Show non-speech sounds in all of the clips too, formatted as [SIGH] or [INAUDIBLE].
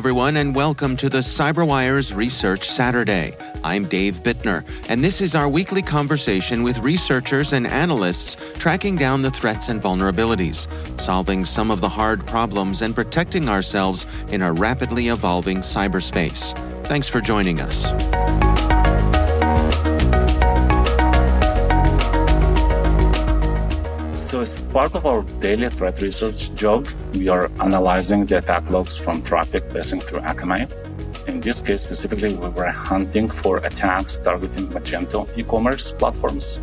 everyone, and welcome to the CyberWire's Research Saturday. I'm Dave Bittner, and this is our weekly conversation with researchers and analysts tracking down the threats and vulnerabilities, solving some of the hard problems, and protecting ourselves in a rapidly evolving cyberspace. Thanks for joining us. So, as part of our daily threat research job, we are analyzing the attack logs from traffic passing through Akamai. In this case specifically, we were hunting for attacks targeting Magento e-commerce platforms.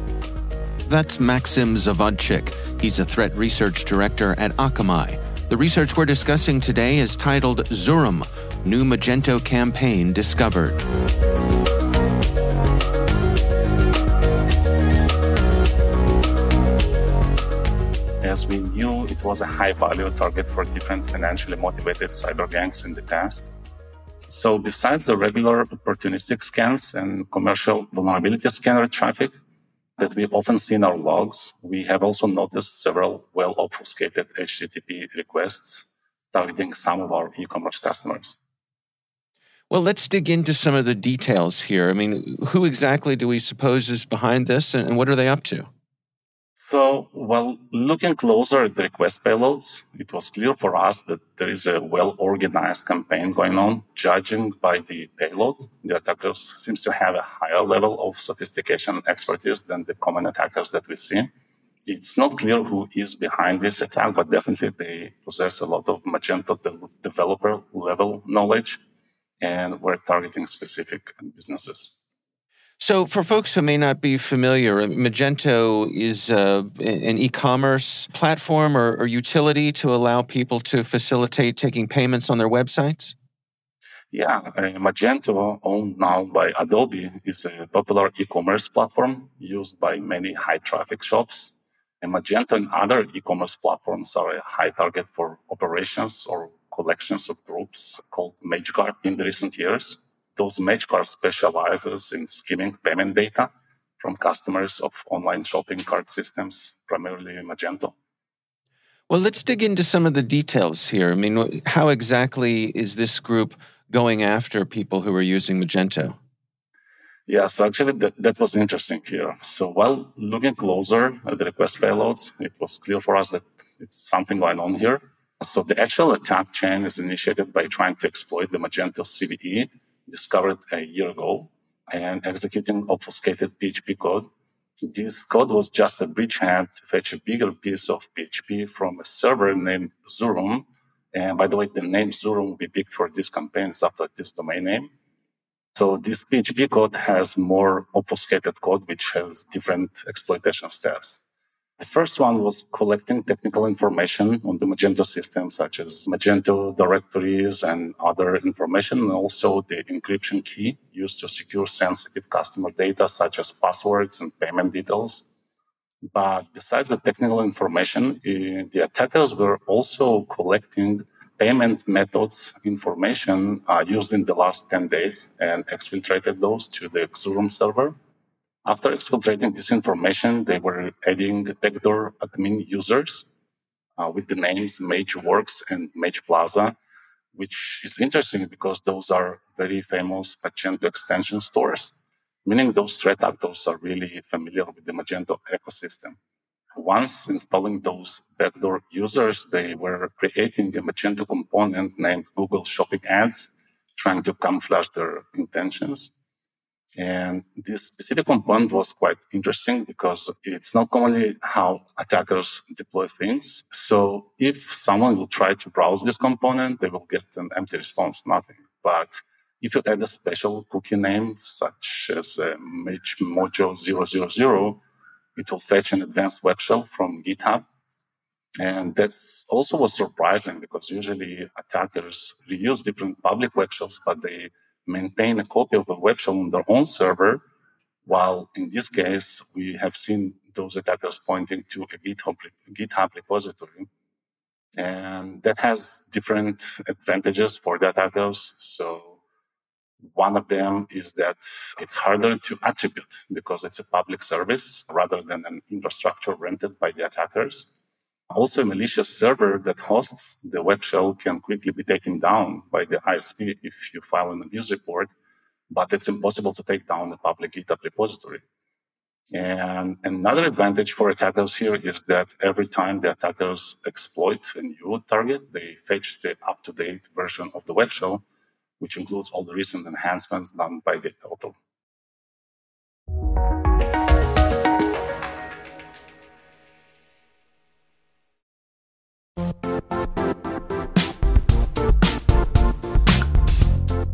That's Maxim Zavodchik. He's a threat research director at Akamai. The research we're discussing today is titled Xurum New Magento Campaign Discovered. We knew, it was a high value target for different financially motivated cyber gangs in the past. So, besides the regular opportunistic scans and commercial vulnerability scanner traffic that we often see in our logs, we have also noticed several well obfuscated HTTP requests targeting some of our e commerce customers. Well, let's dig into some of the details here. I mean, who exactly do we suppose is behind this and what are they up to? So, while looking closer at the request payloads, it was clear for us that there is a well organized campaign going on. Judging by the payload, the attackers seems to have a higher level of sophistication and expertise than the common attackers that we see. It's not clear who is behind this attack, but definitely they possess a lot of Magento de- developer level knowledge and we're targeting specific businesses. So, for folks who may not be familiar, Magento is uh, an e commerce platform or, or, utility to allow people to facilitate taking payments on their websites? Yeah, uh, Magento, owned now by Adobe, is a popular e commerce platform used by many high traffic shops. And Magento and other e commerce platforms are a high target for operations or collections of groups called Magecart in the recent years those Magecart specializes in skimming payment data from customers of online shopping cart systems, primarily Magento. Well, let's dig into some of the details here. I mean, how exactly is this group going after people who are using Magento? Yeah, so actually that, that was interesting here. So while looking closer at the request payloads, it was clear for us that it's something going on here. So the actual attack chain is initiated by trying to exploit the Magento CVE discovered a year ago and executing obfuscated PHP code. This code was just a bridgehead to fetch a bigger piece of PHP from a server named Xurum. And by the way, the name Xurum we picked for this campaign is after this domain name. So this PHP code has more obfuscated code, which has different exploitation steps. The first one was collecting technical information on the Magento system, such as Magento directories and other information, and also the encryption key used to secure sensitive customer data, such as passwords and payment details. But besides the technical information, eh, the attackers were also collecting payment methods information uh, used in the last 10 days and exfiltrated those to the Xurum server. After exfiltrating this information, they were adding backdoor admin users uh, with the names MageWorx and Mage Plaza, which is interesting because those are very famous Magento extension stores, meaning those threat actors are really familiar with the Magento ecosystem. Once installing those backdoor users, they were creating a Magento component named Google Shopping Ads, trying to camouflage their intentions. And this specific component was quite interesting because it's not commonly how attackers deploy things. So if someone will try to browse this component, they will get an empty response, nothing. But if you add a special cookie name, such as uh, mojo000, it will fetch an advanced web shell from GitHub. And that's also was surprising because usually attackers reuse different public web shells, but they maintain a copy of a web shell on their own server, while in this case, we have seen those attackers pointing to a GitHub, GitHub repository. And that has different advantages for the attackers. So one of them is that it's harder to attribute because it's a public service rather than an infrastructure rented by the attackers. Also, a malicious server that hosts the web shell can quickly be taken down by the ISP if you file an abuse report, but it's impossible to take down the public GitHub repository. And another advantage for attackers here is that every time the attackers exploit a new target, they fetch the up to date version of the web shell, which includes all the recent enhancements done by the author.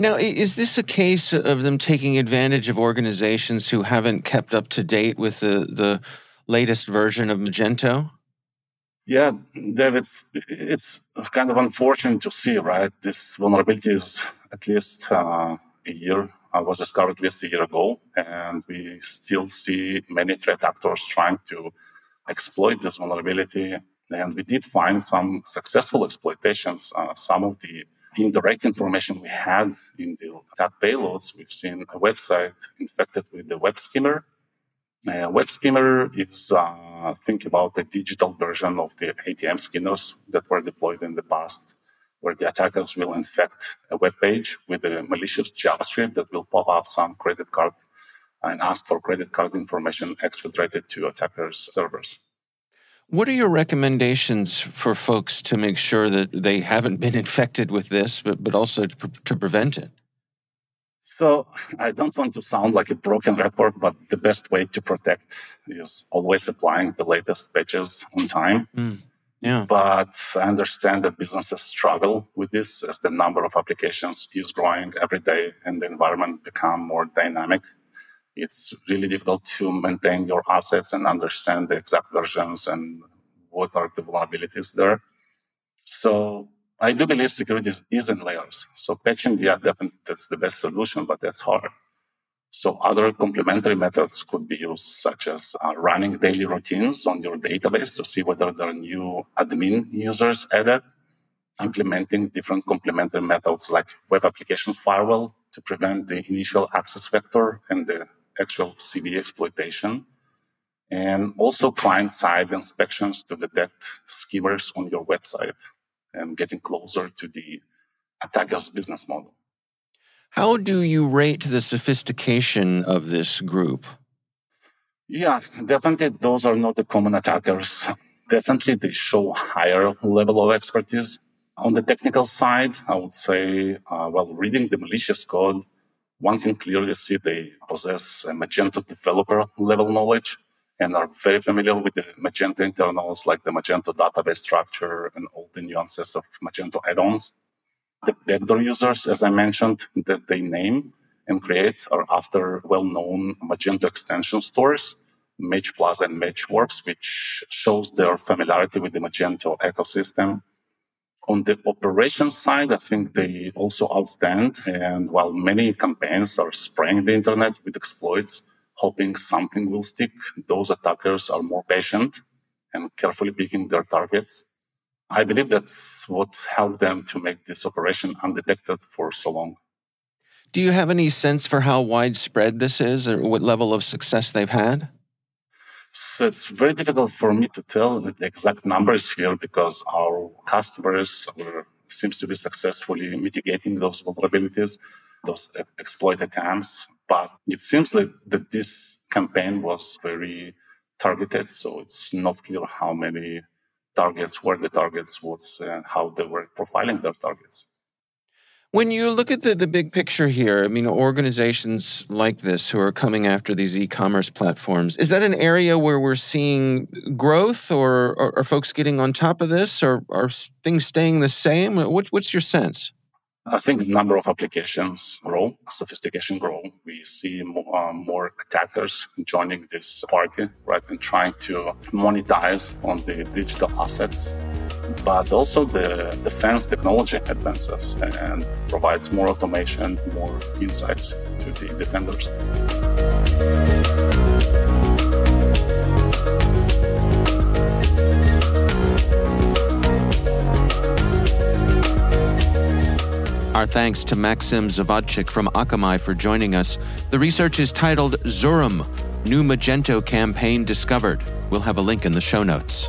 Now, is this a case of them taking advantage of organizations who haven't kept up to date with the, the latest version of Magento? Yeah, David, it's, it's kind of unfortunate to see, right? This vulnerability is at least uh, a year, uh, was discovered at least a year ago, and we still see many threat actors trying to exploit this vulnerability. And we did find some successful exploitations. Uh, some of the indirect information we had in the attack payloads, we've seen a website infected with the web skimmer. Uh, web skimmer is, uh, think about the digital version of the ATM skimmers that were deployed in the past, where the attackers will infect a web page with a malicious JavaScript that will pop up some credit card and ask for credit card information exfiltrated to attackers' servers. What are your recommendations for folks to make sure that they haven't been infected with this, but, but also to, pre- to prevent it? So, [LAUGHS] I don't want to sound like a broken record, but the best way to protect is always applying the latest patches on time. Mm, yeah. But I understand that businesses struggle with this as the number of applications is growing every day and the environment become more dynamic it's really difficult to maintain your assets and understand the exact versions and what are the vulnerabilities there. So I do believe security is in layers. So patching, yeah, definitely that's the best solution, but that's hard. So other complementary methods could be used, such as uh, running daily routines on your database to see whether there are new admin users added, implementing different complementary methods like web application firewall to prevent the initial access vector and the actual CV exploitation, and also client side inspections to detect skimmers on your website and getting closer to the attacker's business model. How do you rate the sophistication of this group? Yeah, definitely those are not the common attackers. Definitely they show higher level of expertise. On the technical side, I would say, uh, while reading the malicious code, one can clearly see they possess Magento developer level knowledge and are very familiar with the Magento internals like the Magento database structure and all the nuances of Magento add-ons. The backdoor users, as I mentioned, that they name and create are after well-known Magento extension stores, MagePlaza and MageWorx, which shows their familiarity with the Magento ecosystem. On the operations side, I think they also outstand. And while many campaigns are spraying the internet with exploits, hoping something will stick, those attackers are more patient and carefully picking their targets. I believe that's what helped them to make this operation undetected for so long. Do you have any sense for how widespread this is or what level of success they've had? So it's very difficult for me to tell the exact numbers here because our customers are, seems to be successfully mitigating those vulnerabilities, those exploit attempts. But it seems like that this campaign was very targeted, so it's not clear how many targets were the targets, what's how they were profiling their targets. When you look at the, the big picture here, I mean, organizations like this who are coming after these e commerce platforms, is that an area where we're seeing growth or, are folks getting on top of this or are things staying the same? What, what's your sense? I think number of applications grow, sophistication grow. We see more, um, more, attackers joining this party, right, and trying to monetize on the digital assets but also the defense technology advances and provides more automation, more insights to the defenders. Our thanks to Maxim Zavodchik from Akamai for joining us. The research is titled Xurum New Magento Campaign Discovered. We'll have a link in the show notes.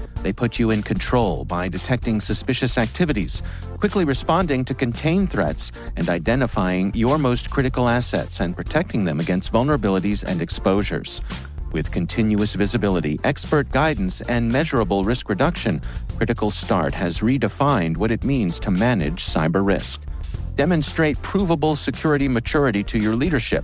They put you in control by detecting suspicious activities, quickly responding to contain threats, and identifying your most critical assets and protecting them against vulnerabilities and exposures. With continuous visibility, expert guidance, and measurable risk reduction, Critical Start has redefined what it means to manage cyber risk. Demonstrate provable security maturity to your leadership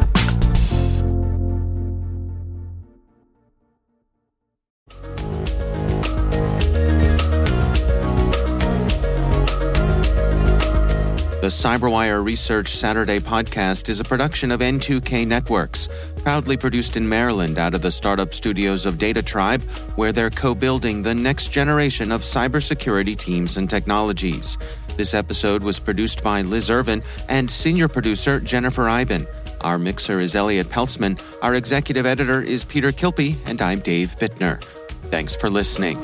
The CyberWire Research Saturday podcast is a production of N2K Networks, proudly produced in Maryland out of the startup studios of Data Tribe, where they're co building the next generation of cybersecurity teams and technologies. This episode was produced by Liz Irvin and senior producer Jennifer Eiben. Our mixer is Elliot Peltzman. Our executive editor is Peter Kilpe, and I'm Dave Bittner. Thanks for listening.